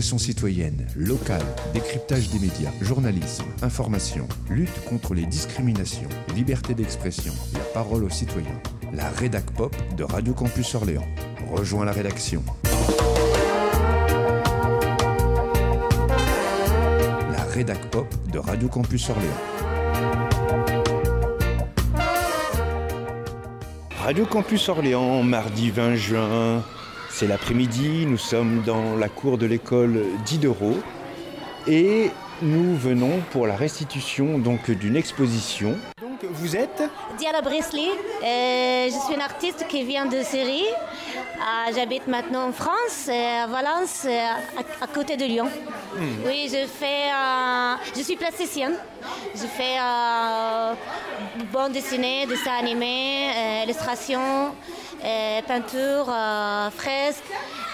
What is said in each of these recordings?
Citoyenne, locale, décryptage des médias, journalisme, information, lutte contre les discriminations, liberté d'expression, la parole aux citoyens. La rédac pop de Radio Campus Orléans. Rejoins la rédaction. La rédac pop de Radio Campus Orléans. Radio Campus Orléans, mardi 20 juin, c'est l'après-midi, nous sommes dans la cour de l'école Diderot et nous venons pour la restitution donc d'une exposition. Donc vous êtes Diana Brisley, euh, je suis une artiste qui vient de Syrie. Euh, J'habite maintenant en France, euh, à Valence, euh, à, à côté de Lyon. Oui, je fais, euh, je suis plasticienne. Je fais euh, bande dessinée, dessin animé, euh, illustration, euh, peinture, euh, fresque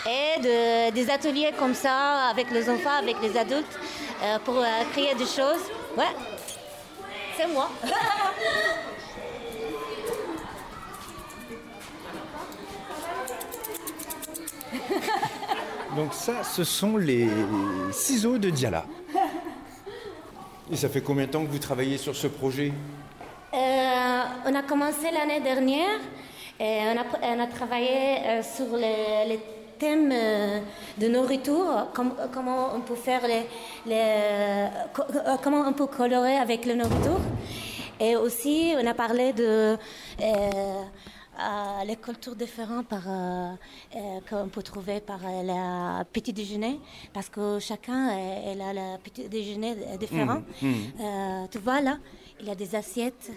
et de- des ateliers comme ça avec les enfants, avec les adultes euh, pour euh, créer des choses. Ouais, c'est moi. Donc ça, ce sont les ciseaux de Diala. Et ça fait combien de temps que vous travaillez sur ce projet? On a commencé l'année dernière et on a, on a travaillé euh, sur les, les thèmes euh, de nourriture, com- comment on peut faire les, les- co- euh, comment on peut colorer avec la nourriture. Et aussi, on a parlé de euh, euh, les cultures différentes par, euh, euh, qu'on peut trouver par euh, la petit déjeuner, parce que chacun euh, a le petit déjeuner différent. Euh, tu vois là, il y a des assiettes.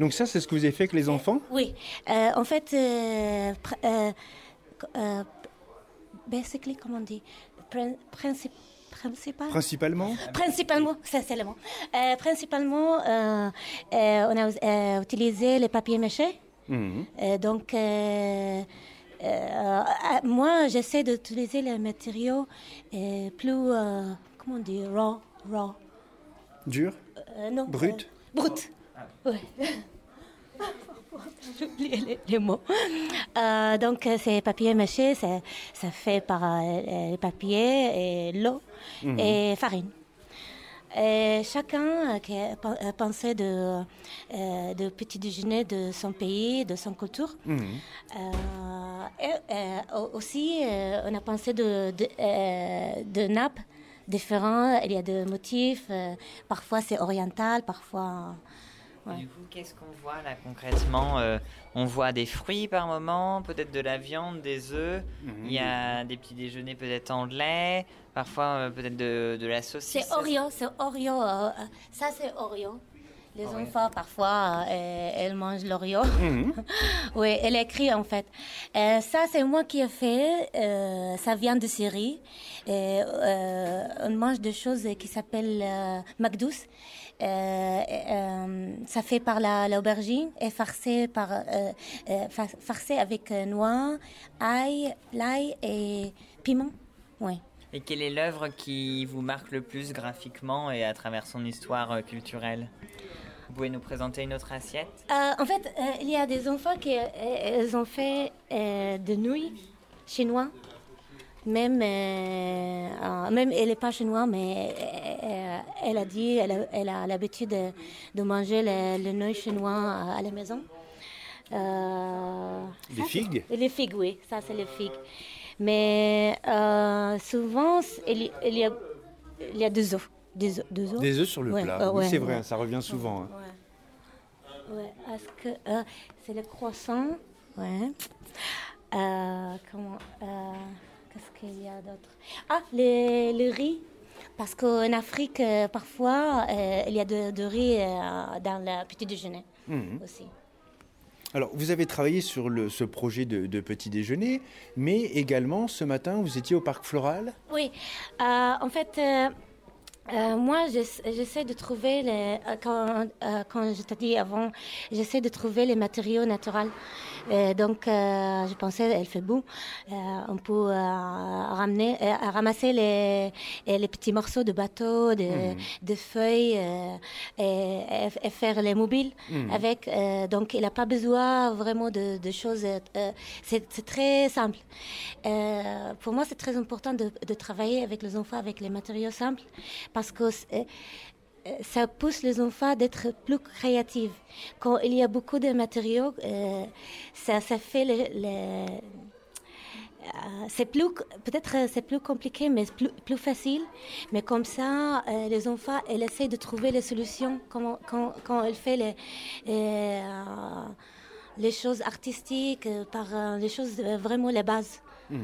Donc ça, c'est ce que vous avez fait avec les enfants? Oui, euh, en fait, euh, euh, basically, comment on dit, Prin- princi- principal? Principalement Principalement. Euh, principalement, on a utilisé les papiers mâchés. Mhm. Donc, moi, j'essaie d'utiliser les matériaux plus, comment on dit, raw, raw. Dur? Non. Brut? Brut. Ouais. J'ai oublié les, les mots. Euh, donc, euh, c'est papier mâché, c'est- ça fait par euh, le papier et l'eau et farine. Et chacun qui a pen- pensé de, euh, de petit déjeuner de son pays, de son culture. Mhm. Et, au- aussi, on a pensé de, de, de nappes différentes. Il y a des motifs. parfois, c'est oriental, parfois. Ouais. Du coup, qu'est-ce qu'on voit là concrètement Euh, On voit des fruits par moment, peut-être de la viande, des œufs. Il y a des petits déjeuners peut-être en lait, parfois euh, peut-être de, de la saucisse. C'est Oreo, c'est Oreo. euh, ça, c'est Oreo. Les enfants, parfois, euh, elles mangent l'Oreo. oui, elle écrit en fait. Euh, ça, c'est moi qui ai fait. euh, ça vient de Syrie. Et, euh, on mange des choses qui s'appellent euh, Magdous. Euh, euh, ça fait par la l'aubergine et farcé par euh, euh, fa- farcé avec euh, noix, ail, l'ail et piment. Oui. Et quelle est l'œuvre qui vous marque le plus graphiquement et à travers son histoire euh, culturelle? Vous pouvez nous présenter une autre assiette? Euh, en fait, euh, il y a des enfants qui euh, ont fait euh, de nouilles chinois. Même, euh, euh, même elle n'est pas chinoise, mais euh, elle a dit, elle a, l'habitude de, de manger le, le chinois à, à la maison. Euh, ça, figues? Les figues, oui, ça c'est les figues. Mais euh, souvent, il y, il y a, il y a deux œufs. Des œufs. Deux œufs. Des œufs sur le Ouais, plat. euh, oui, ouais, c'est vrai, ouais. ça revient souvent. hein. Ouais. Est-ce que euh, c'est le croissant? Ouais. Euh, comment euh, Qu'est-ce qu'il y a d'autre? Ah, le, le riz. Parce qu'en Afrique, euh, parfois, euh, il y a de, de riz euh, dans le petit déjeuner Mhm. aussi. Alors, vous avez travaillé sur le- ce projet de, de petit déjeuner, mais également ce matin, vous étiez au parc floral? Oui, euh, en fait, euh, moi, j'essaie de trouver, les, euh, quand, euh, quand je t'ai dit avant, j'essaie de trouver les matériaux naturels. donc, je pensais, elle fait beau, on peut ramener, ramasser les, les petits morceaux de bateau, de, hmm. de feuilles et, et, faire les mobiles hmm. avec. donc, il n'a pas besoin vraiment de, de choses. c'est très simple. pour moi, c'est très important de, de travailler avec les enfants avec les matériaux simples parce que euh, euh, ça pousse les enfants d'être plus créatifs. Quand il y a beaucoup de matériaux, euh, ça, ça fait les, c'est plus peut-être c'est plus compliqué mais plus, plus facile mais comme ça les enfants elles essayent de trouver les solutions quand, quand, quand elles font les les choses artistiques par les choses vraiment les bases mmh.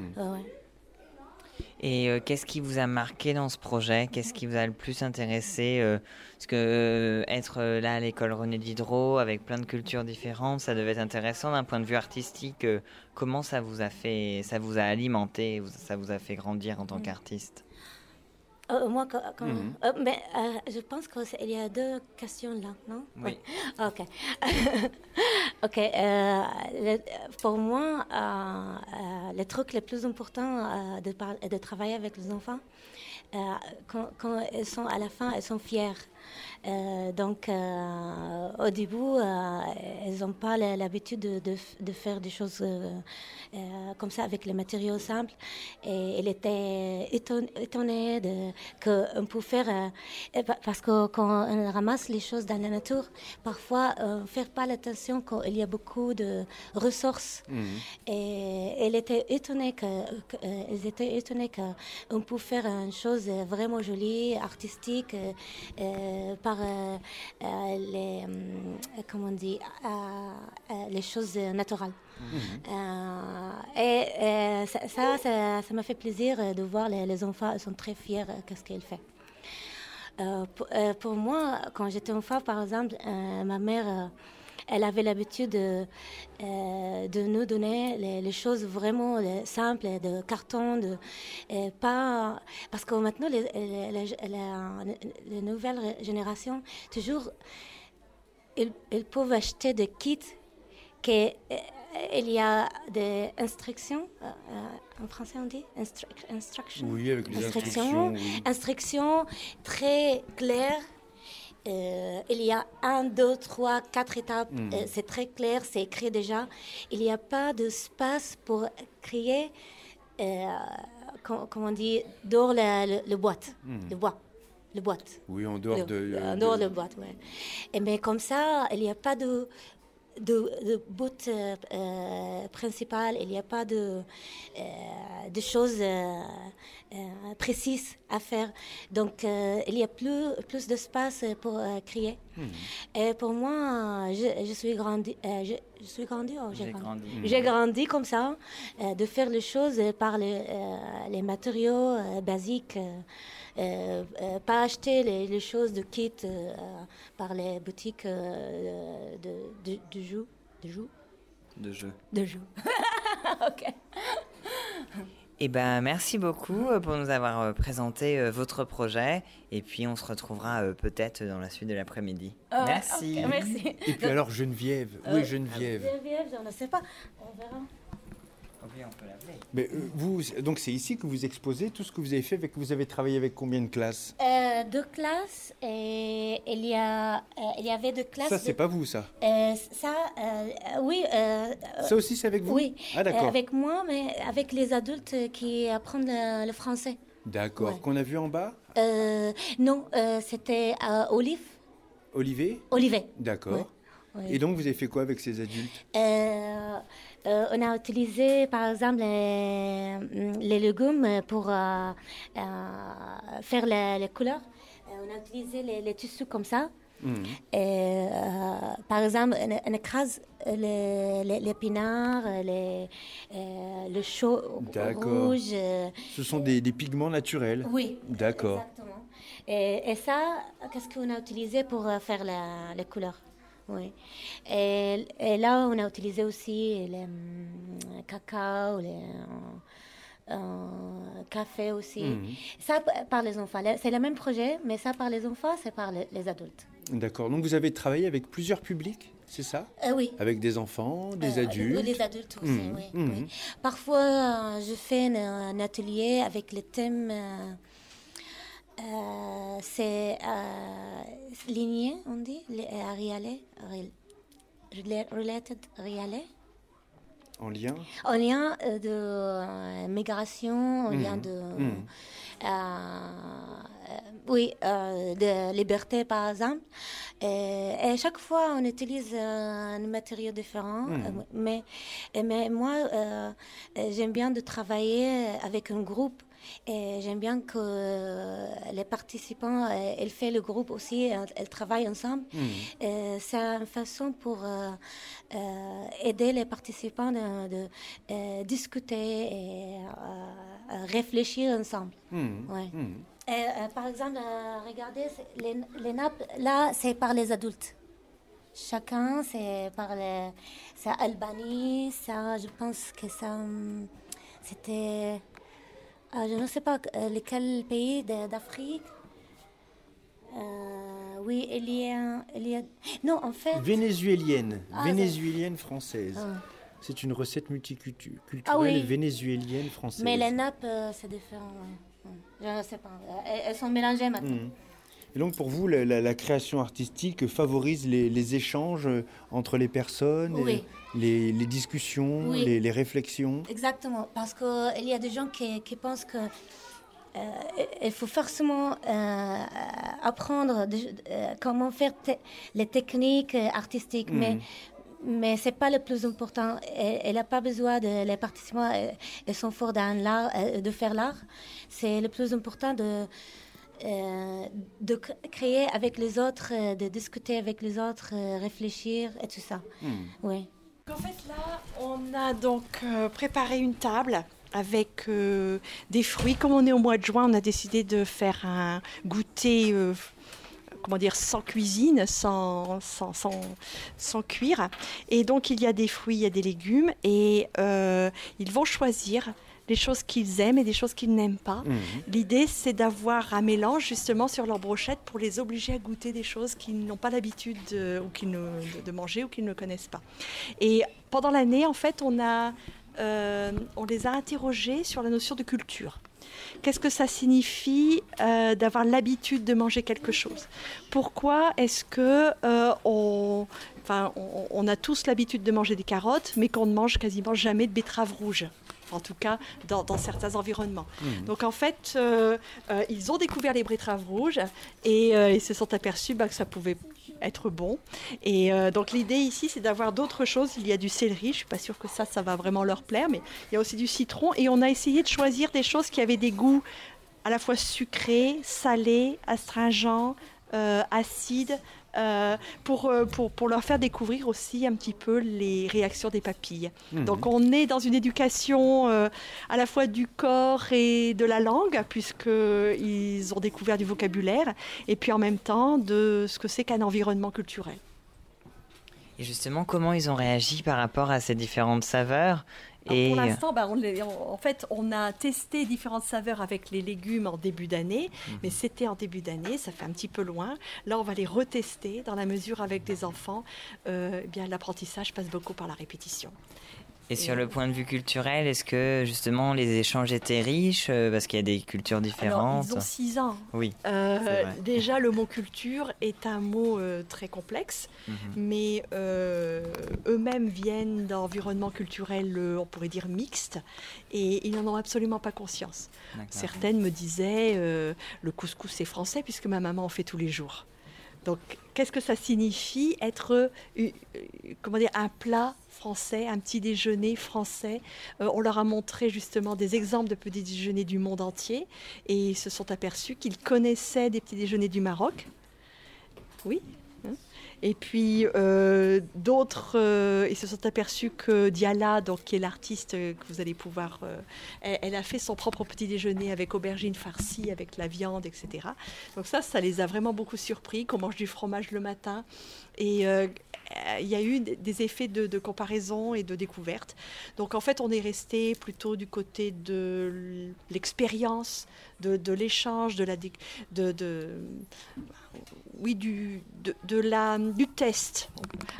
Et euh, qu'est-ce qui vous a marqué dans ce projet? Qu'est-ce qui vous a le plus intéressé euh, Parce que euh, être là à l'école René Diderot avec plein de cultures différentes, ça devait être intéressant d'un point de vue artistique. comment ça vous a fait, ça vous a alimenté, ça vous a fait grandir en tant qu'artiste? Euh, moi, quand, mhm. euh, mais euh, je pense qu'il y a deux questions là, non? Oui. Ok. ok. pour moi, le truc le plus important de, de travailler avec les enfants, quand, quand, ils sont à la fin, ils sont fiers. Euh, donc, euh, au début, euh, elles n'ont pas l'habitude de, de, faire des choses comme ça avec les matériaux simples. Et elle était étonnée, qu'on peut faire, parce que quand on ramasse les choses dans la nature, parfois on ne fait pas l'attention qu'il y a beaucoup de ressources. Mhm. Et elle était étonnée que, elles étaient étonnées qu'on peut faire une chose vraiment jolie, artistique. par euh, euh, les, euh, comment on dit, les choses naturelles. Mhm. et ça, ça, m'a fait plaisir de voir les, les enfants, ils sont très fiers de ce qu'elle fait. pour, moi, quand j'étais enfant, par exemple, ma mère elle avait l'habitude de, de, nous donner les, choses vraiment simples, de carton, de, pas parce que maintenant les, les, nouvelles générations toujours ils, peuvent acheter des kits que il y a des instructions, en français on dit instructions, oui, avec les instructions, instructions très claires euh, il y a un, deux, trois, quatre étapes. Hmm. Euh, c'est très clair, c'est écrit déjà. Il n'y a pas d'espace pour créer, euh, comment on dit, dans le, boîte, hmm. le bois. Le boîte. Oui, en dehors de. En dehors de, boîte, oui. mais comme ça, il n'y a pas de, de, de but principal, il n'y a pas de, de choses euh, précise à faire. Donc, euh, il y a plus, plus d'espace pour euh, crier. Hmm. Et pour moi, je, suis grandi, je, suis grandi, oh, j'ai grandi. J'ai grandi comme ça, de faire les choses par les, les matériaux basiques. Pas acheter les, les, choses de kit par les boutiques de, de, de, jeux. De jeux De jeux. De jeux. ok. Eh ben, merci beaucoup euh, pour nous avoir euh, présenté euh, votre projet. Et puis, on se retrouvera peut-être dans la suite de l'après-midi. Ah merci. merci. Et puis alors, Geneviève. oui, Geneviève. Geneviève, je ne sais pas. On verra. Mais euh, vous, donc c'est ici que vous exposez tout ce que vous avez fait. Avec, vous avez travaillé avec combien de classes? Euh, Deux classes. Et il y a, euh, il y avait deux classes. Ça, c'est pas vous, ça Ça, oui. ça aussi, c'est avec vous? Oui. Ah, d'accord. avec moi, mais avec les adultes qui apprennent le, français. D'accord. Qu'on a vu en bas? Non, c'était Olive. Olivier? Olivier. D'accord. Et donc, vous avez fait quoi avec ces adultes? Euh, on a utilisé par exemple les, les légumes pour euh, euh, faire les, couleurs. on a utilisé les, tissus comme ça. Mhm. Et, par exemple, on, écrase les, les, les, le chaud rouge. Ce sont des, des pigments naturels. Oui. D'accord. Exactement. Et, et ça, qu'est-ce qu'on a utilisé pour faire les couleurs oui. Et, là, on a utilisé aussi le cacao, les, café aussi. Mhm. Ça, par les enfants. C'est le même projet, mais ça, par les enfants, c'est par les, adultes. D'accord. Donc, vous avez travaillé avec plusieurs publics c'est ça? Oui. Avec des enfants, des adultes? Oui, des adultes aussi, mhm. oui, oui, Parfois, je fais un, atelier avec le thème euh, c'est euh, ligné, on dit, Rialé, related Rialé. En lien En lien euh, de migration, en lien mmh. de. Mmh. oui, de liberté par exemple. Et, et, chaque fois, on utilise un matériau différent. Mmh. mais, mais moi, j'aime bien de travailler avec un groupe et j'aime bien que euh, les participants, euh, elles font le groupe aussi, elles, travaillent ensemble. Hmm. C'est une façon pour euh, aider les participants de, discuter et réfléchir ensemble. Hmm. Ouais. Hmm. par exemple, regardez, les, les, nappes, là, c'est par les adultes. Chacun, c'est par les... C'est Albanie, ça, je pense que ça... Hum, c'était euh, je ne sais pas euh, lequel pays d'Afrique. Euh, oui, il y, a, il y, a, Non, en fait. Vénézuélienne. Ah, vénézuélienne française. Ah. C'est une recette multiculturelle ah, vénézuélienne française. Mais les nappes, c'est différent. Je ne sais pas. Elles, sont mélangées maintenant. Hmm. Et donc pour vous, la, création artistique favorise les, échanges entre les personnes, les, discussions, les, réflexions? Exactement, parce qu'il y a des gens qui, pensent que euh, il faut forcément euh, apprendre euh, comment faire les techniques artistiques, hmm. mais mais c'est pas le plus important. Elle n'a pas besoin de les participants, ils sont forts dans l'art, de faire l'art. C'est le plus important de euh, de créer avec les autres, euh, de discuter avec les autres, euh, réfléchir et tout ça. Hmm. Oui. En fait, là, on a donc préparé une table avec des fruits. Comme on est au mois de juin, on a décidé de faire un goûter comment dire, sans cuisine, sans, sans, sans, sans, cuire. Et donc, il y a des fruits, il y a des légumes, et ils vont choisir des choses qu'ils aiment et des choses qu'ils n'aiment pas. Mhm. L'idée, c'est d'avoir un mélange justement sur leur brochette pour les obliger à goûter des choses qu'ils n'ont pas l'habitude de, ou de, manger ou qu'ils ne connaissent pas. Et pendant l'année, en fait, on, a, euh, on les a interrogés sur la notion de culture. Qu'est-ce que ça signifie euh, d'avoir l'habitude de manger quelque chose? Pourquoi est-ce que euh, on, enfin, on, a tous l'habitude de manger des carottes, mais qu'on ne mange quasiment jamais de betteraves rouges? En tout cas dans, certains environnements. Mmh. Donc en fait, euh, euh, ils ont découvert les betteraves rouges et euh, ils se sont aperçus bah, que ça pouvait être bon. Et donc l'idée ici, c'est d'avoir d'autres choses. Il y a du céleri, je ne suis pas sûre que ça, ça va vraiment leur plaire, mais il y a aussi du citron. Et on a essayé de choisir des choses qui avaient des goûts à la fois sucrés, salés, astringents, acides, euh, pour, euh, pour, pour, leur faire découvrir aussi un petit peu les réactions des papilles. Mhm. Donc on est dans une éducation euh, à la fois du corps et de la langue, puisqu'ils ont découvert du vocabulaire, et puis en même temps de ce que c'est qu'un environnement culturel. Et justement, comment ils ont réagi par rapport à ces différentes saveurs? Pour l'instant, bah, en fait, on a testé différentes saveurs avec les légumes en début d'année, mhm. mais c'était en début d'année, ça fait un petit peu loin. Là, on va les retester dans la mesure avec des enfants. Euh, eh bien, l'apprentissage passe beaucoup par la répétition. Et sur le point de vue culturel, est-ce que justement les échanges étaient riches euh, parce qu'il y a des cultures différentes Ils ont six ans. Oui. Euh, déjà, le mot culture est un mot euh, très complexe, mhm. mais eux-mêmes viennent d'environnements culturels, on pourrait dire mixtes, et ils n'en ont absolument pas conscience. Certaines me disaient le couscous c'est français puisque ma maman en fait tous les jours. Donc, qu'est-ce que ça signifie être, comment dire, un plat français, un petit déjeuner français? Euh, on leur a montré justement des exemples de petits déjeuners du monde entier et ils se sont aperçus qu'ils connaissaient des petits déjeuners du Maroc. Oui? Et puis euh, d'autres, euh, ils se sont aperçus que Diala, donc, qui est l'artiste que vous allez pouvoir, euh, elle, a fait son propre petit déjeuner avec aubergine farcie, avec la viande, etc. Donc ça, ça les a vraiment beaucoup surpris, qu'on mange du fromage le matin. Et il y a eu des- effets de, comparaison et de découverte. Donc en fait, on est resté plutôt du côté de l'expérience, de, l'échange, de la, de- oui, du, de, de la, du test.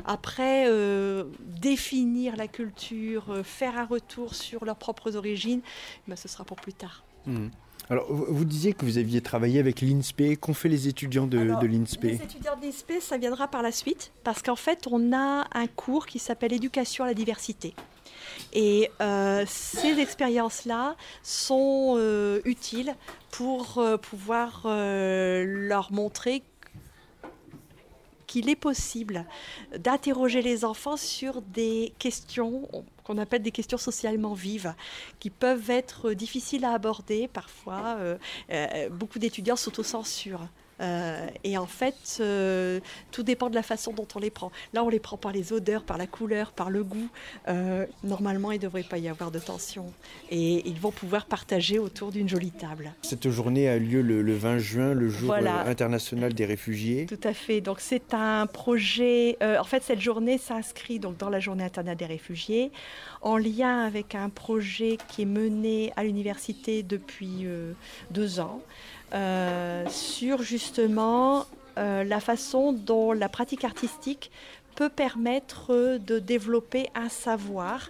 Après, euh, définir la culture, euh, faire un retour sur leurs propres origines, ben, ce sera pour plus tard. Mhm. Alors, vous disiez que vous aviez travaillé avec l'INSPE. Qu'ont fait les étudiants de, Alors, de l'INSPE Les étudiants de l'ISP, ça viendra par la suite, parce qu'en fait, on a un cours qui s'appelle Éducation à la diversité. Et euh, ces expériences-là sont euh, utiles pour euh, pouvoir euh, leur montrer qu'il est possible d'interroger les enfants sur des questions qu'on appelle des questions socialement vives, qui peuvent être difficiles à aborder parfois. euh, beaucoup d'étudiants s'autocensurent. Euh, et en fait, euh, tout dépend de la façon dont on les prend. Là, on les prend par les odeurs, par la couleur, par le goût. Euh, normalement, il ne devrait pas y avoir de tension. Et ils vont pouvoir partager autour d'une jolie table. Cette journée a lieu le, le 20 juin, le jour Voilà. international des réfugiés. Tout à fait. Donc c'est un projet. en fait, cette journée s'inscrit donc dans la Journée internationale des réfugiés, en lien avec un projet qui est mené à l'université depuis deux ans, euh, sur justement euh, la façon dont la pratique artistique peut permettre de développer un savoir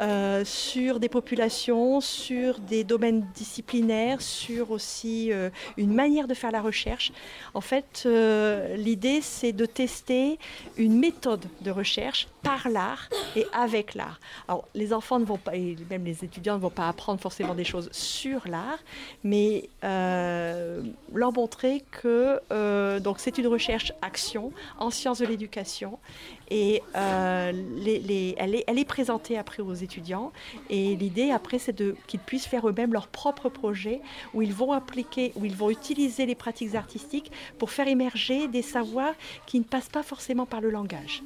euh, sur des populations, sur des domaines disciplinaires, sur aussi euh, une manière de faire la recherche. En fait, euh, l'idée, c'est de tester une méthode de recherche par l'art et avec l'art. Alors, les enfants ne vont pas, et même les étudiants ne vont pas apprendre forcément des choses sur l'art, mais leur montrer que donc c'est une recherche action en sciences de l'éducation et euh, elle, est, présentée après aux étudiants. Et l'idée après, c'est qu'ils puissent faire eux-mêmes leur propre projet où ils vont appliquer, où ils vont utiliser les pratiques artistiques pour faire émerger des savoirs qui ne passent pas forcément par le langage.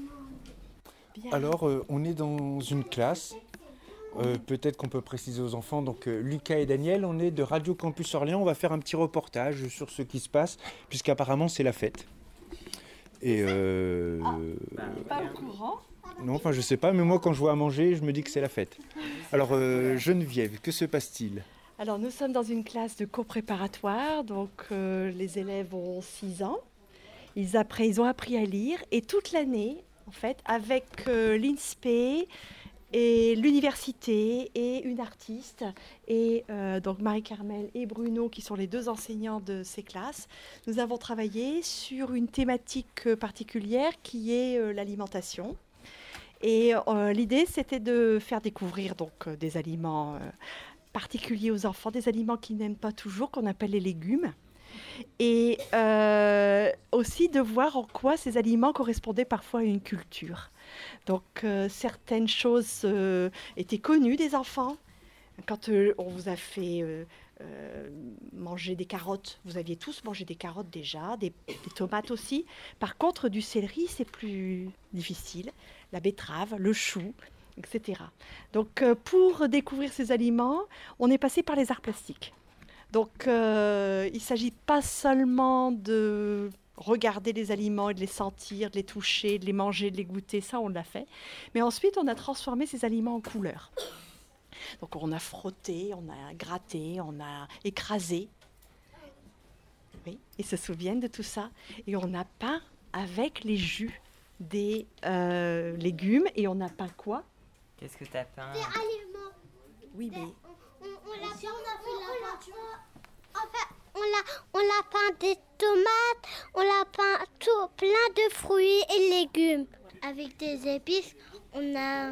Alors, euh, on est dans une classe. Euh, Peut-être qu'on peut préciser aux enfants. Donc, Lucas et Daniel, on est de Radio Campus Orléans. On va faire un petit reportage sur ce qui se passe, puisqu'apparemment c'est la fête. Et euh, Pas au courant. non, enfin je sais pas, mais moi quand je vois à manger, je me dis que c'est la fête. Alors euh, Geneviève, que se passe-t-il? Alors, nous sommes dans une classe de cours préparatoire, donc euh, les élèves ont 6 ans. Ils, après, ils ont appris à lire et toute l'année, en fait, avec euh, l'INSPE et l'université et une artiste, et euh, donc Marie-Carmel et Bruno, qui sont les deux enseignants de ces classes, nous avons travaillé sur une thématique euh, particulière qui est euh, l'alimentation. Et l'idée, c'était de faire découvrir donc des aliments particuliers aux enfants, des aliments qu'ils n'aiment pas toujours, qu'on appelle les légumes. Et aussi de voir en quoi ces aliments correspondaient parfois à une culture. Donc euh, certaines choses euh, étaient connues des enfants. Quand euh, on vous a fait manger des carottes, vous aviez tous mangé des carottes déjà, des, des tomates aussi. Par contre, du céleri, c'est plus difficile. La betterave, le chou, etc. Donc pour découvrir ces aliments, on est passé par les arts plastiques. Donc, il ne s'agit pas seulement de regarder les aliments et de les sentir, de les toucher, de les manger, de les goûter, ça on l'a fait. Mais ensuite, on a transformé ces aliments en couleurs. Donc, on a frotté, on a gratté, on a écrasé. Oui, ils se souviennent de tout ça. Et on a peint avec les jus des euh, légumes. Et on a peint quoi? Qu'est-ce que t'as peint? Oui, mais On, on l'a peint, on l'a- En fait, on l'a, on l'a peint des tomates, on l'a peint tout plein de fruits et légumes. Avec des épices, on a,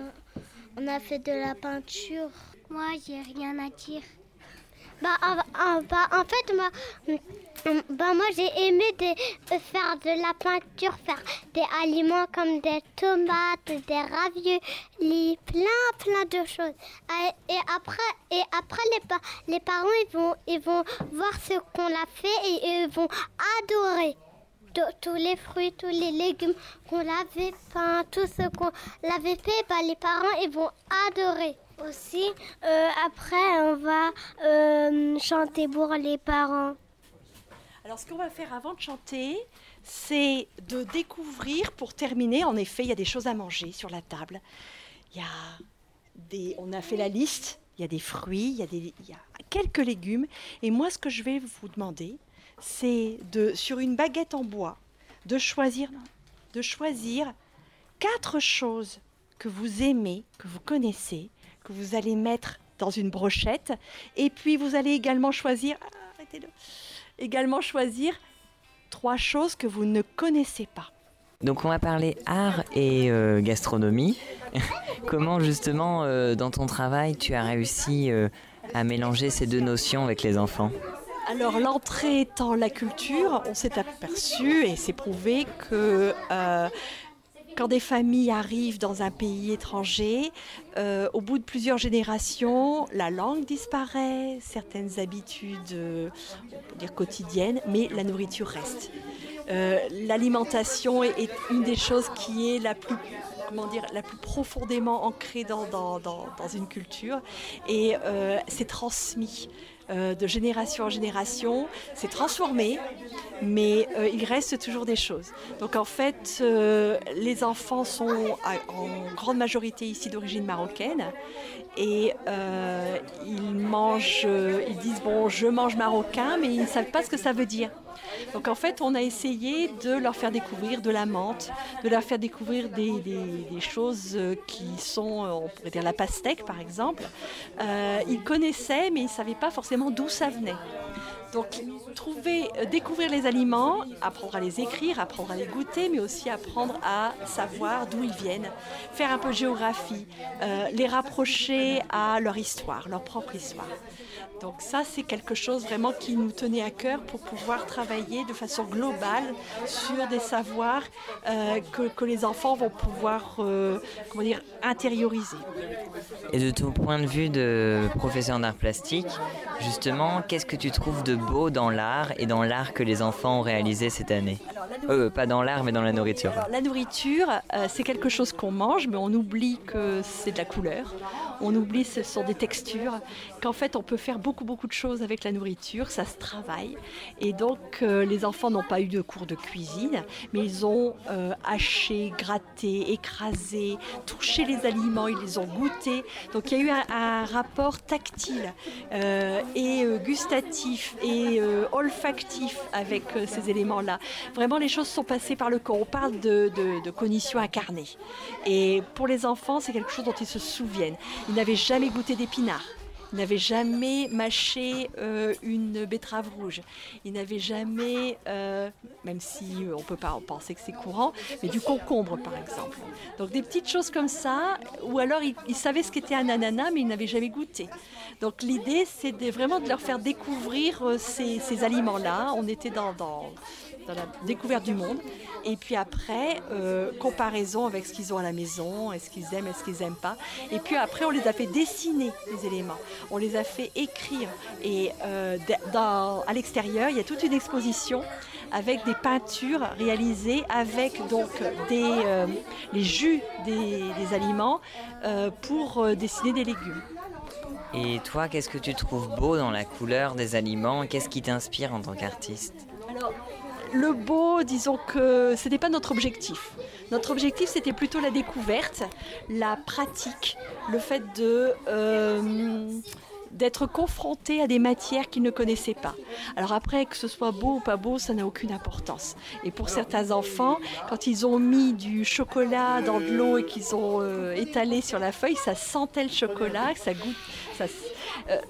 on a fait de la peinture. Moi, j'ai rien à dire. Bah, en, en- bah, en fait, moi, bah, moi j'ai aimé de, faire de la peinture, faire des aliments comme des tomates, des raviolis, plein, plein de choses. Ah, Et après, et après les, les parents, ils vont, ils vont voir ce qu'on a fait et ils vont adorer. tous les fruits, tous les légumes qu'on l'avait peint, tout ce qu'on l'avait fait, bah, les parents ils vont adorer. Aussi, euh, après, on va euh, chanter pour les parents. Alors, ce qu'on va faire avant de chanter, c'est de découvrir, pour terminer, en effet, il y a des choses à manger sur la table. Il y a des, on a fait la liste, il y a des fruits, il y a, des, quelques légumes. Et moi, ce que je vais vous demander, c'est de, sur une baguette en bois, de choisir, de choisir quatre choses que vous aimez, que vous connaissez, que vous allez mettre dans une brochette. Et puis vous allez également choisir, ah, arrêtez-le, également choisir trois choses que vous ne connaissez pas. Donc on va parler art et euh, gastronomie. Comment justement euh, dans ton travail tu as réussi euh, à mélanger ces deux notions avec les enfants? Alors l'entrée étant la culture, on s'est aperçu et c'est prouvé que quand des familles arrivent dans un pays étranger, euh, au bout de plusieurs générations, la langue disparaît, certaines habitudes euh, dire quotidiennes, mais la nourriture reste. Euh, l'alimentation est, une des choses qui est la plus comment dire, la plus profondément ancrée dans, dans, dans, une culture et c'est transmis. De génération en génération, c'est transformé, mais euh, il reste toujours des choses. Donc en fait, euh, les enfants sont en grande majorité ici d'origine marocaine et euh, ils mangent, ils disent bon, je mange marocain, mais ils ne savent pas ce que ça veut dire. Donc en fait, on a essayé de leur faire découvrir de la menthe, de leur faire découvrir des, choses qui sont, on pourrait dire la pastèque par exemple. ils connaissaient, mais ils ne savaient pas forcément d'où ça venait. Donc, trouver, euh, découvrir les aliments, apprendre à les écrire, apprendre à les goûter, mais aussi apprendre à savoir d'où ils viennent, faire un peu de géographie, euh, les rapprocher à leur histoire, leur propre histoire. Donc ça, c'est quelque chose vraiment qui nous tenait à cœur pour pouvoir travailler de façon globale sur des savoirs euh, que, les enfants vont pouvoir comment dire, intérioriser. Et de ton point de vue de professeur d'art plastique, justement, qu'est-ce que tu trouves de beau dans l'art et dans l'art que les enfants ont réalisé cette année? Euh, Pas dans l'art, mais dans la nourriture. la nourriture, euh, c'est quelque chose qu'on mange, mais on oublie que c'est de la couleur. On oublie ce sont des textures, qu'en fait on peut faire beaucoup beaucoup de choses avec la nourriture, ça se travaille. Et donc euh, les enfants n'ont pas eu de cours de cuisine, mais ils ont haché, gratté, écrasé, touché les aliments, ils les ont goûtés. Donc il y a eu un, rapport tactile et gustatif et euh, olfactif avec euh, ces éléments-là. Vraiment, les choses sont passées par le corps. On parle de, de, cognition incarnée. Et pour les enfants, c'est quelque chose dont ils se souviennent. Ils n'avaient jamais goûté d'épinards. Ils n'avaient jamais mâché euh, une betterave rouge. Ils n'avaient jamais, même si on ne peut pas penser que c'est courant, mais du concombre par exemple. Donc des petites choses comme ça, ou alors ils, ils savaient ce qu'était un ananas, mais ils n'avaient jamais goûté. Donc l'idée, c'est vraiment de leur faire découvrir euh, ces, aliments-là. On était dans, la découverte du monde. Et puis après, euh, comparaison avec ce qu'ils ont à la maison, est-ce qu'ils aiment, est-ce qu'ils n'aiment pas. Et puis après, on les a fait dessiner les éléments. On les a fait écrire. Et euh, à l'extérieur, il y a toute une exposition avec des peintures réalisées avec donc des, les jus des, des aliments pour dessiner des légumes. Et toi, qu'est-ce que tu trouves beau dans la couleur des aliments? Qu'est-ce qui t'inspire en tant qu'artiste? Alors, le beau, disons que ce n'était pas notre objectif. Notre objectif, c'était plutôt la découverte, la pratique, le fait de... Euh, d'être confronté à des matières qu'ils ne connaissaient pas. Alors après, que ce soit beau ou pas beau, ça n'a aucune importance. Et pour certains enfants, quand ils ont mis du chocolat dans de l'eau et qu'ils ont euh, étalé sur la feuille, ça sentait le chocolat, ça goûte. Euh,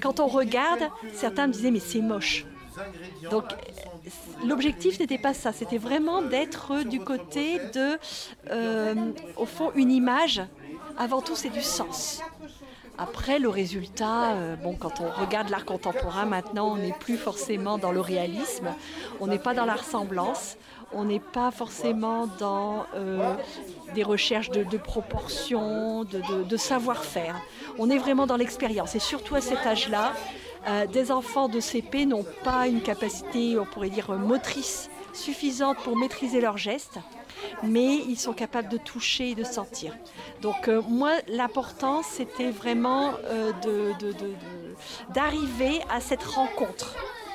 quand on regarde, certains me disaient mais c'est moche. Donc l'objectif n'était pas ça, c'était vraiment d'être du côté de, euh, au fond, une image. Avant tout, c'est du sens. Après, le résultat, euh, bon, quand on regarde l'art contemporain maintenant, on n'est plus forcément dans le réalisme, on n'est pas dans la ressemblance, on n'est pas forcément dans euh, des recherches de, proportions, de, savoir-faire. On est vraiment dans l'expérience. Et surtout à cet âge-là, euh, des enfants de CP n'ont pas une capacité, on pourrait dire, motrice suffisante pour maîtriser leurs gestes, mais ils sont capables de toucher et de sentir. Donc euh, moi, l'important, c'était vraiment euh, d'arriver à cette rencontre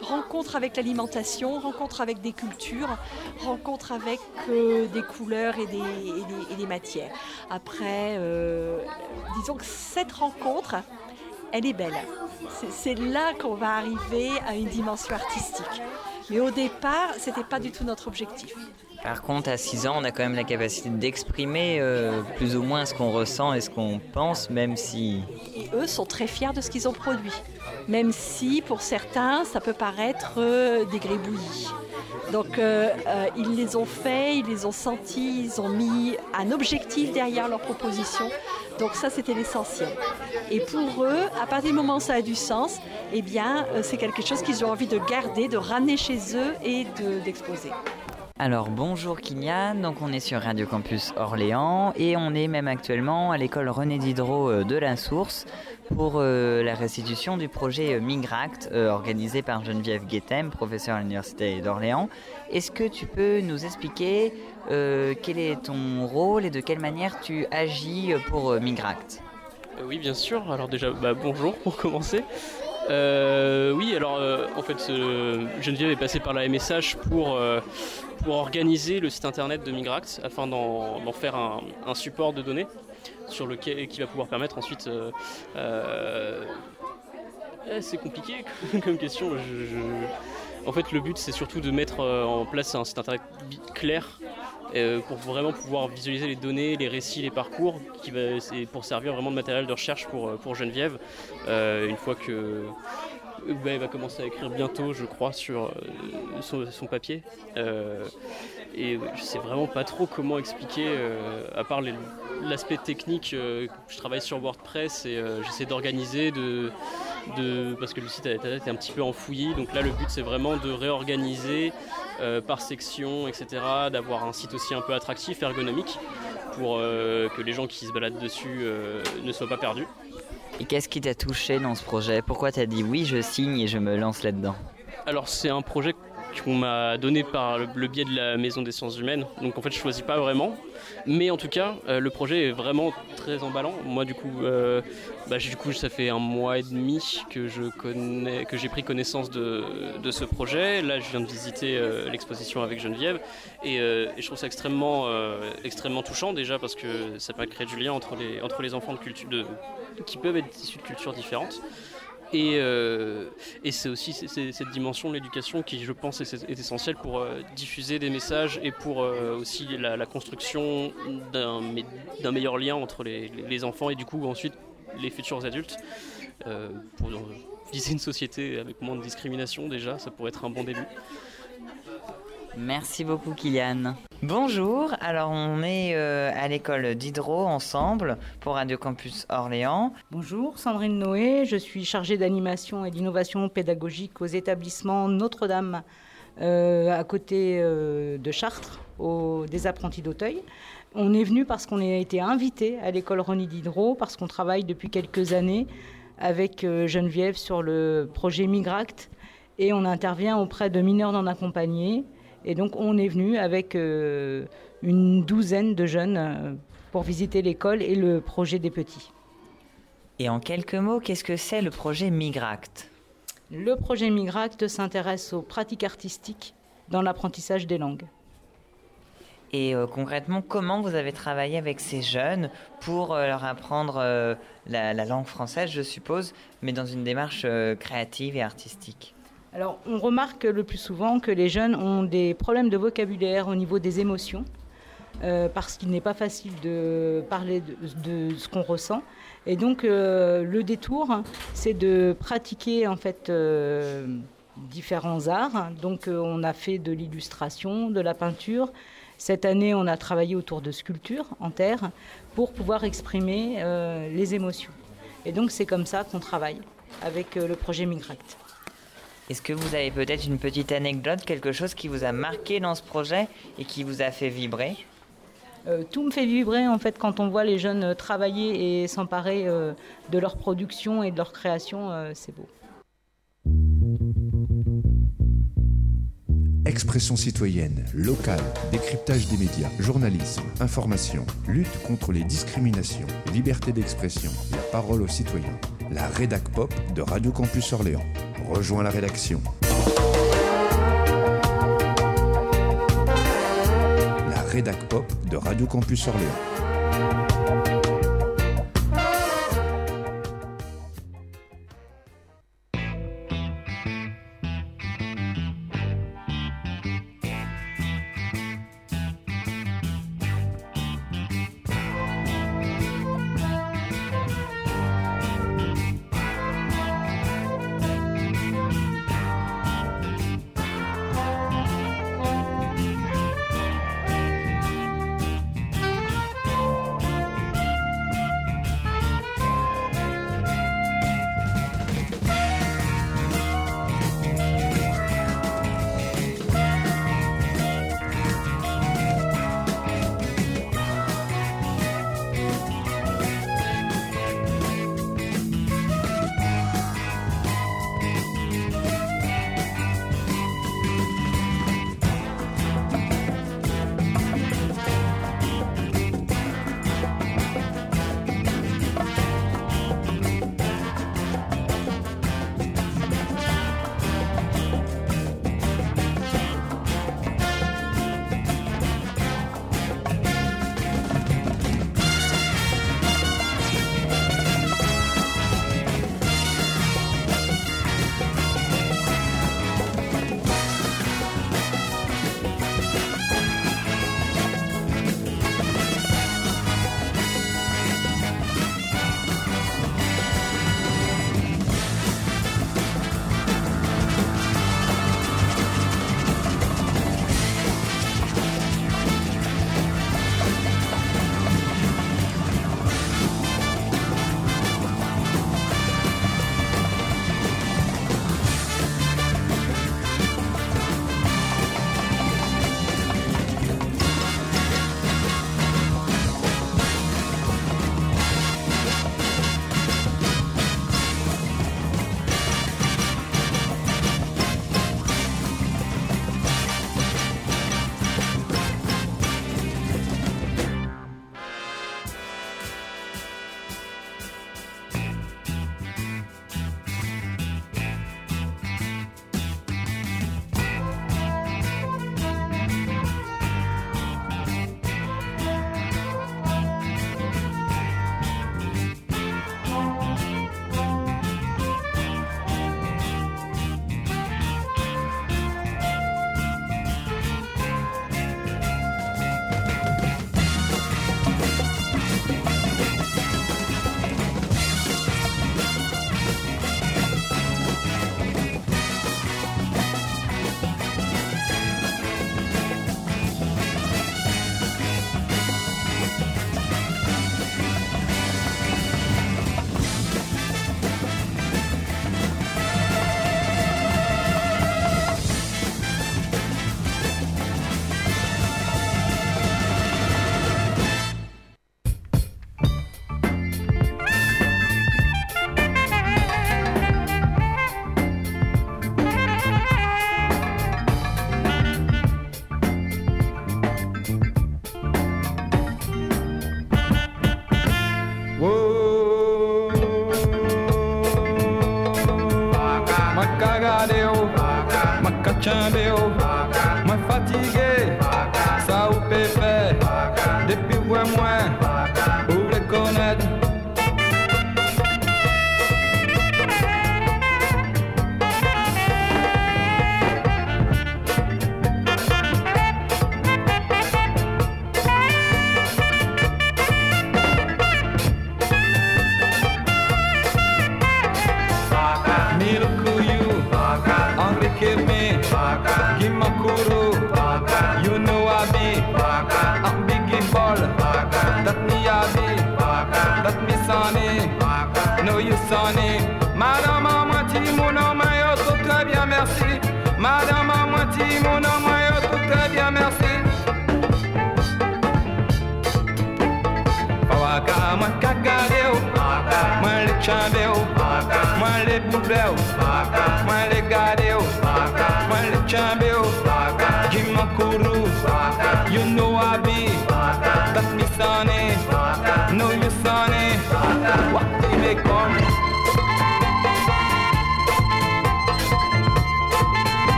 rencontre avec l'alimentation, rencontre avec des cultures, rencontre avec des couleurs et des, matières. Après, disons que cette rencontre, elle est belle. C'est là qu'on va arriver à une dimension artistique. Mais au départ, ce n'était pas du tout notre objectif. Par contre, à 6 ans, on a quand même la capacité d'exprimer euh, plus ou moins ce qu'on ressent et ce qu'on pense, même si... Et eux sont très fiers de ce qu'ils ont produit, même si pour certains, ça peut paraître euh, des grébouillis. Donc euh, ils les ont faits, ils les ont sentis, ils ont mis un objectif derrière leur proposition. Donc ça, c'était l'essentiel. Et pour eux, à partir du moment où ça a du sens, eh bien, c'est quelque chose qu'ils ont envie de garder, de ramener chez eux et d'exposer. Alors bonjour Kylian, donc on est sur Radio Campus Orléans et on est même actuellement à l'école René Diderot euh, de la Source pour euh, la restitution du projet euh, Migract organisé par Geneviève Guettem, professeure à l'Université d'Orléans. Est-ce que tu peux nous expliquer quel est ton rôle et de quelle manière tu agis pour Migract Oui bien sûr, alors déjà bah, bonjour pour commencer. oui, alors en fait, Geneviève est passée par la MSH pour pour organiser le site internet de Migract afin d'en faire un, support de données sur lequel qui va pouvoir permettre ensuite. Euh, euh, eh, c'est compliqué comme question. En fait, le but c'est surtout de mettre euh, en place un site internet clair pour vraiment pouvoir visualiser les données, les récits, les parcours, qui va, pour servir vraiment de matériel de recherche pour, pour Geneviève. une fois que bah, elle va commencer à écrire bientôt, je crois, sur euh, son, papier. Euh, et je sais vraiment pas trop comment expliquer, euh, à part l'aspect technique. je travaille sur WordPress et j'essaie d'organiser, de, parce que le site est un petit peu enfoui. Donc là, le but, c'est vraiment de réorganiser par section, etc., d'avoir un site aussi un peu attractif, ergonomique, pour que les gens qui se baladent dessus ne soient pas perdus. Et qu'est-ce qui t'a touché dans ce projet? Pourquoi t'as dit oui, je signe et je me lance là-dedans? Alors c'est un projet qu'on m'a donné par le biais de la Maison des Sciences Humaines. Donc en fait, je choisis pas vraiment. Mais en tout cas, euh, le projet est vraiment très emballant. Moi, du coup, euh, bah, du coup, ça fait un mois et demi que je connais, que j'ai pris connaissance de, ce projet. Là, je viens de visiter euh, l'exposition avec Geneviève, et, je trouve ça extrêmement, extrêmement touchant déjà parce que ça peut créer du lien entre les, entre les enfants de culture, de, qui peuvent être issus de cultures différentes. Et, euh, et c'est aussi cette dimension de l'éducation qui, je pense, est, essentielle pour euh, diffuser des messages et pour euh, aussi la, construction d'un meilleur lien entre les, les, enfants et du coup ensuite les futurs adultes. pour viser une société avec moins de discrimination déjà, ça pourrait être un bon début. Merci beaucoup Kylian. Bonjour, alors on est euh, à l'école d'Hydro ensemble pour Radio Campus Orléans. Bonjour, Sandrine Noé, je suis chargée d'animation et d'innovation pédagogique aux établissements Notre-Dame euh, à côté euh, de Chartres, des apprentis d'Auteuil. On est venu parce qu'on a été invité à l'école René Diderot, parce qu'on travaille depuis quelques années avec Geneviève sur le projet Migract et on intervient auprès de mineurs non accompagnés et donc on est venu avec euh, une douzaine de jeunes euh, pour visiter l'école et le projet des petits. Et en quelques mots, qu'est-ce que c'est le projet Migract? Le projet Migract s'intéresse aux pratiques artistiques dans l'apprentissage des langues. Et euh, concrètement, comment vous avez travaillé avec ces jeunes pour leur apprendre la, langue française, je suppose, mais dans une démarche créative et artistique? Alors, on remarque le plus souvent que les jeunes ont des problèmes de vocabulaire au niveau des émotions, euh, parce qu'il n'est pas facile de parler de, ce qu'on ressent. Et donc, euh, le détour, c'est de pratiquer en fait euh, différents arts. Donc, on a fait de l'illustration, de la peinture. Cette année, on a travaillé autour de sculpture en terre pour pouvoir exprimer les émotions. Et donc, c'est comme ça qu'on travaille avec le projet Migract. Est-ce que vous avez peut-être une petite anecdote, quelque chose qui vous a marqué dans ce projet et qui vous a fait vibrer? Euh, tout me fait vibrer en fait quand on voit les jeunes euh, travailler et s'emparer euh, de leur production et de leur création, c'est beau. Expression citoyenne, locale, décryptage des médias, journalisme, information, lutte contre les discriminations, liberté d'expression, la parole aux citoyens. La rédac pop de Radio Campus Orléans rejoint la rédaction. La rédac pop de Radio Campus Orléans.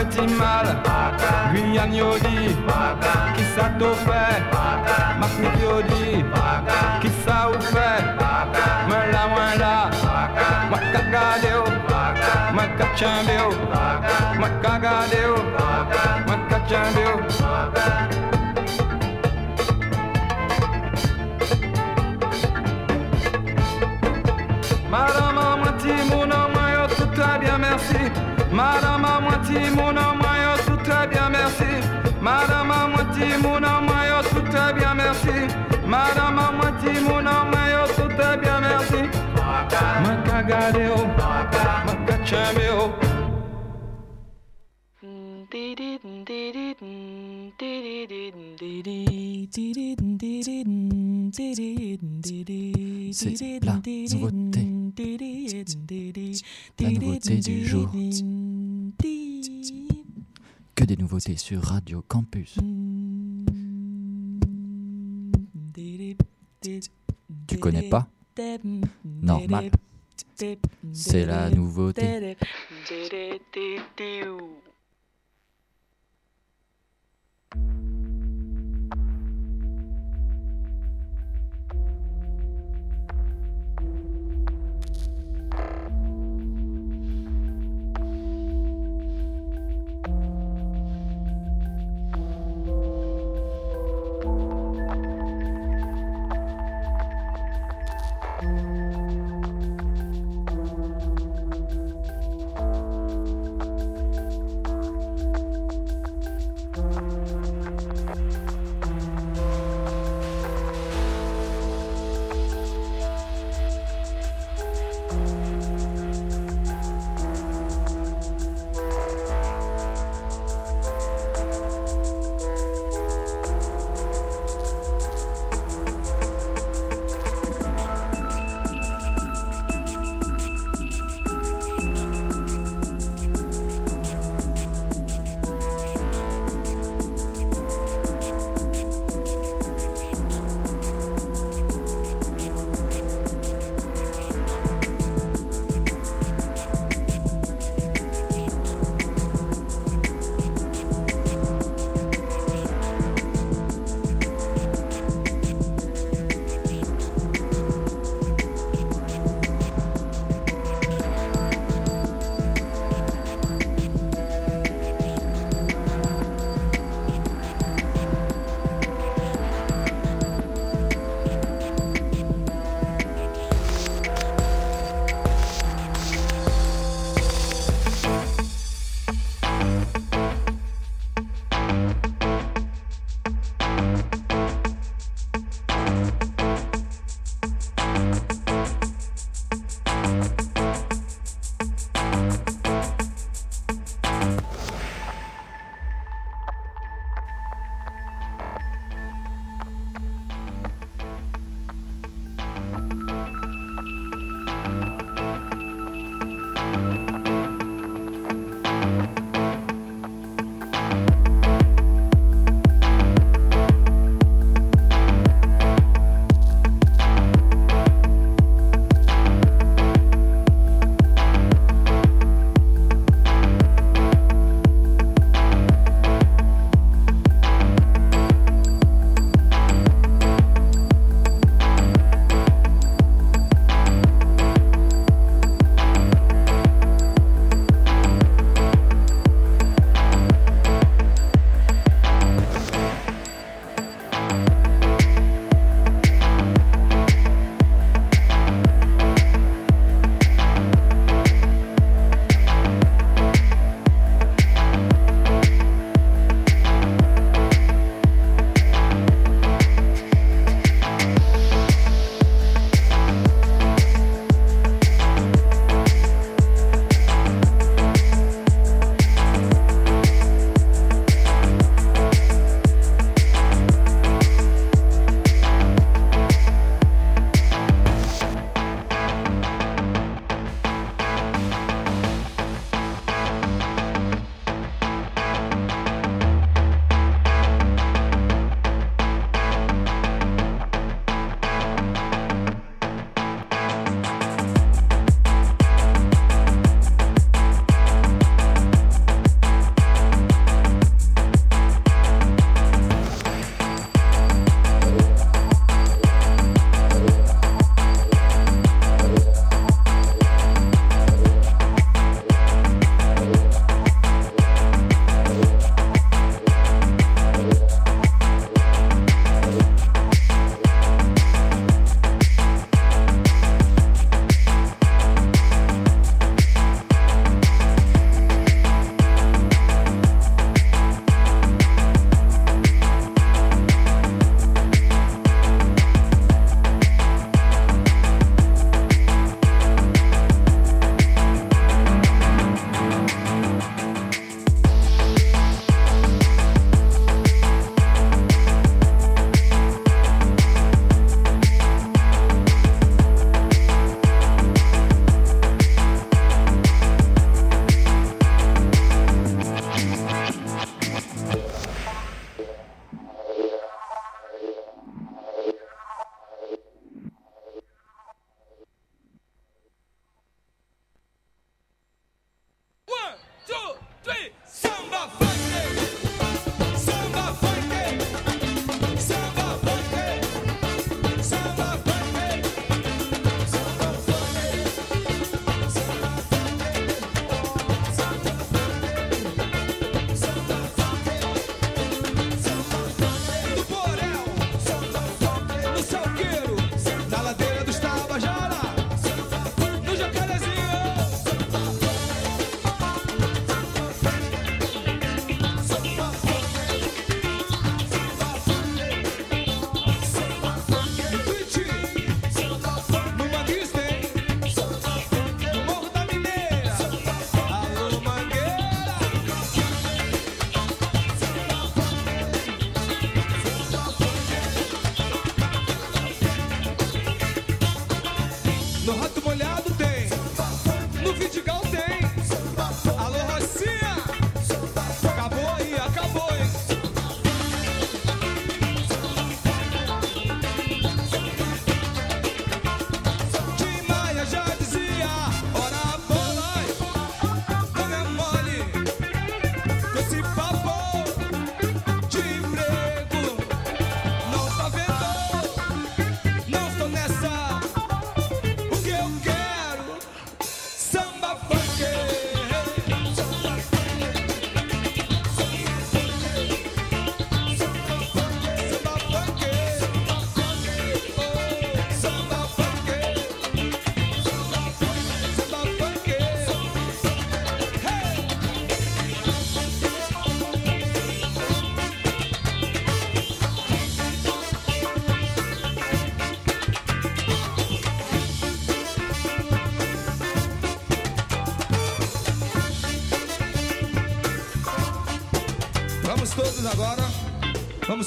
Corfetti mal. Guyane Yodi Qui ça t'au fait? Marc Piodi Qui ça ou fait? Moi là, moi là. Moi qu'a gardé Moi qu'a chambé Moi qu'a gardé Moi qu'a chambé Madame à moitié, mon homme, tout très bien, merci. Madame à moitié, mon homme, tout très bien, merci. Makagadeo, Makachameo. C'est la nouveauté. La nouveauté du jour que des nouveautés sur Radio Campus. Tu connais pas? Normal. C'est la nouveauté.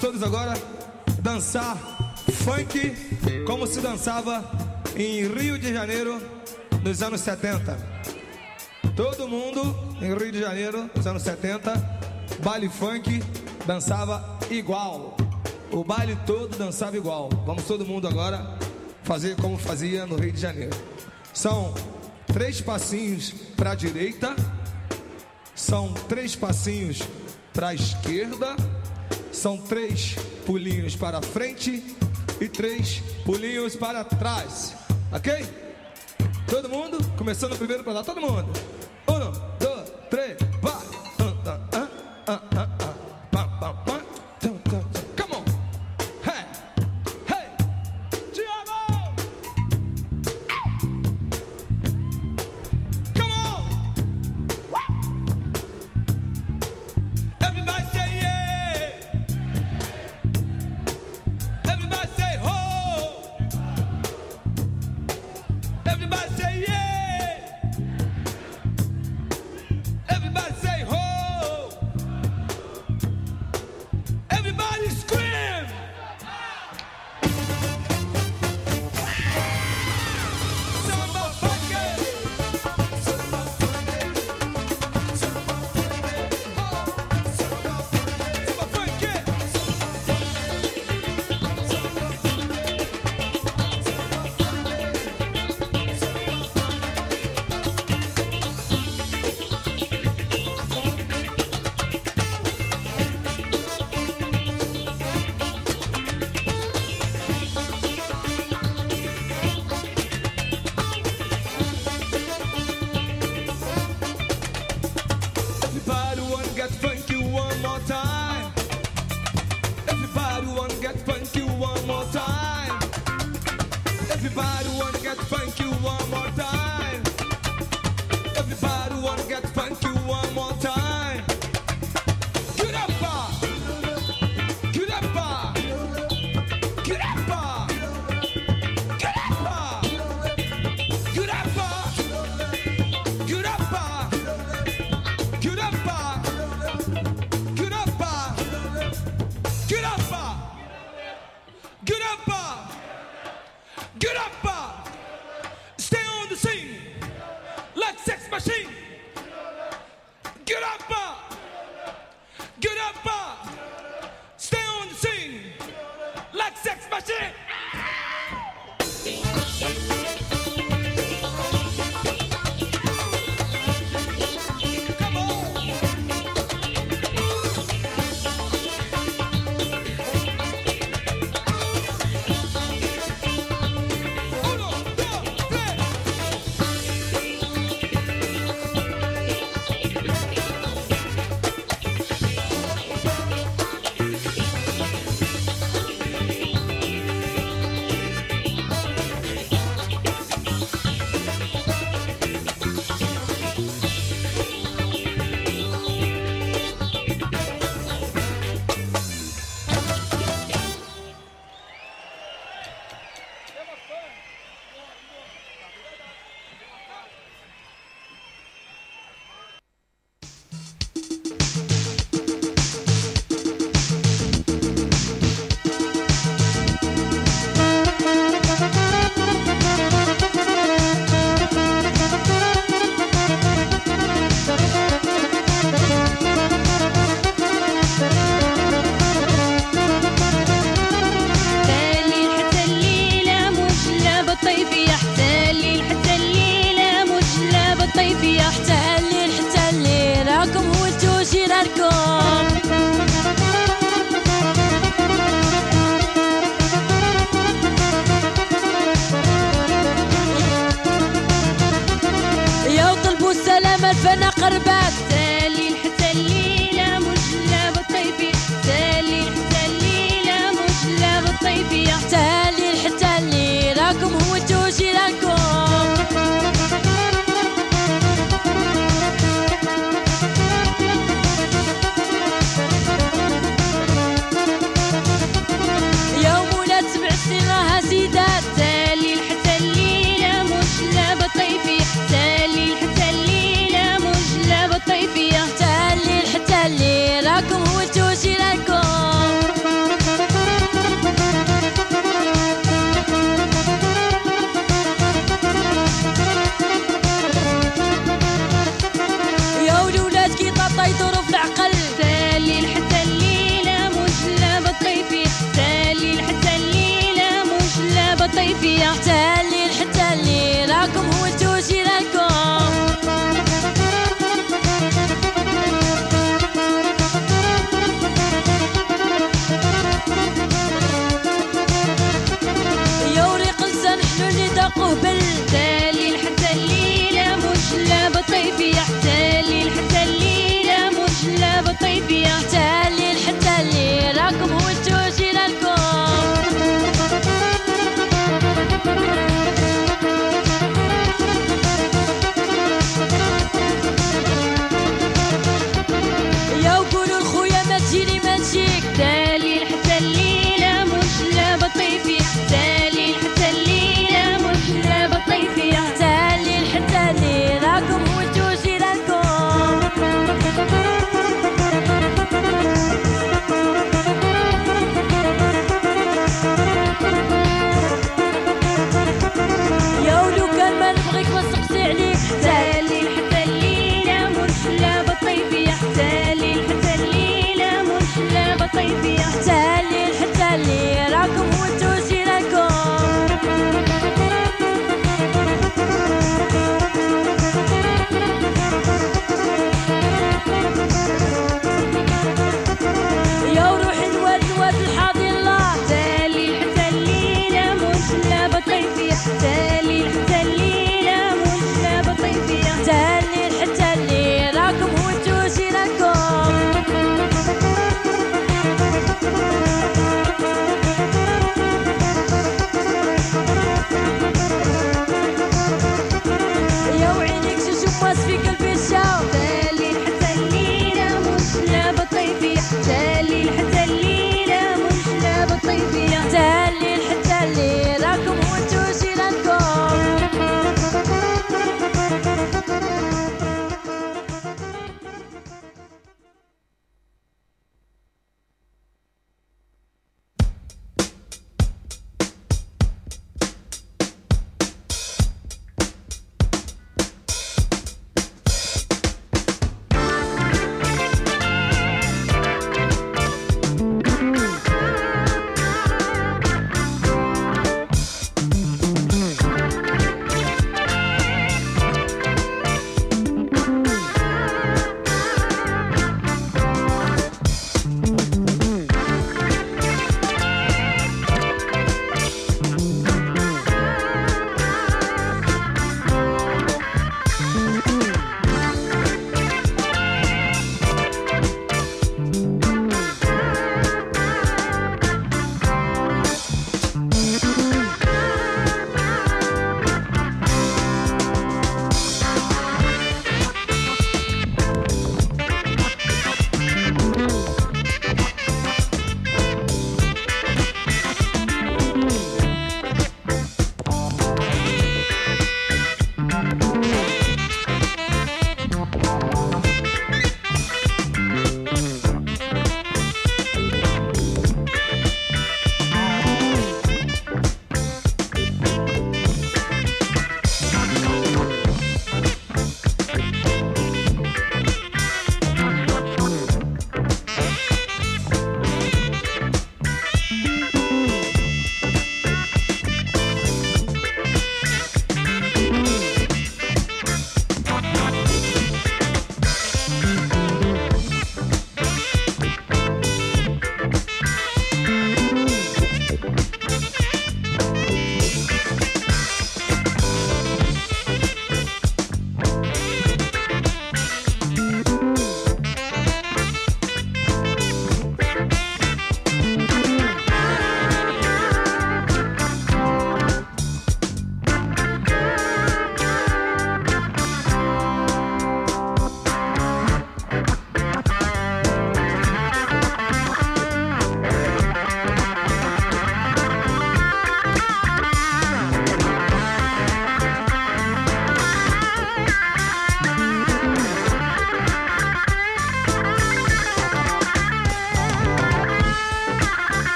todos agora dançar funk como se dançava em Rio de Janeiro nos anos 70. Todo mundo em Rio de Janeiro nos anos 70, baile funk dançava igual. O baile todo dançava igual. Vamos todo mundo agora fazer como fazia no Rio de Janeiro. São três passinhos para a direita, são três passinhos para a esquerda são três pulinhos para frente e três pulinhos para trás, ok? Todo mundo? Começando o primeiro para lá, todo mundo. Um, dois, três. got it back.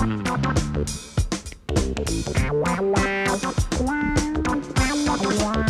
Wow, wow, wow, wow.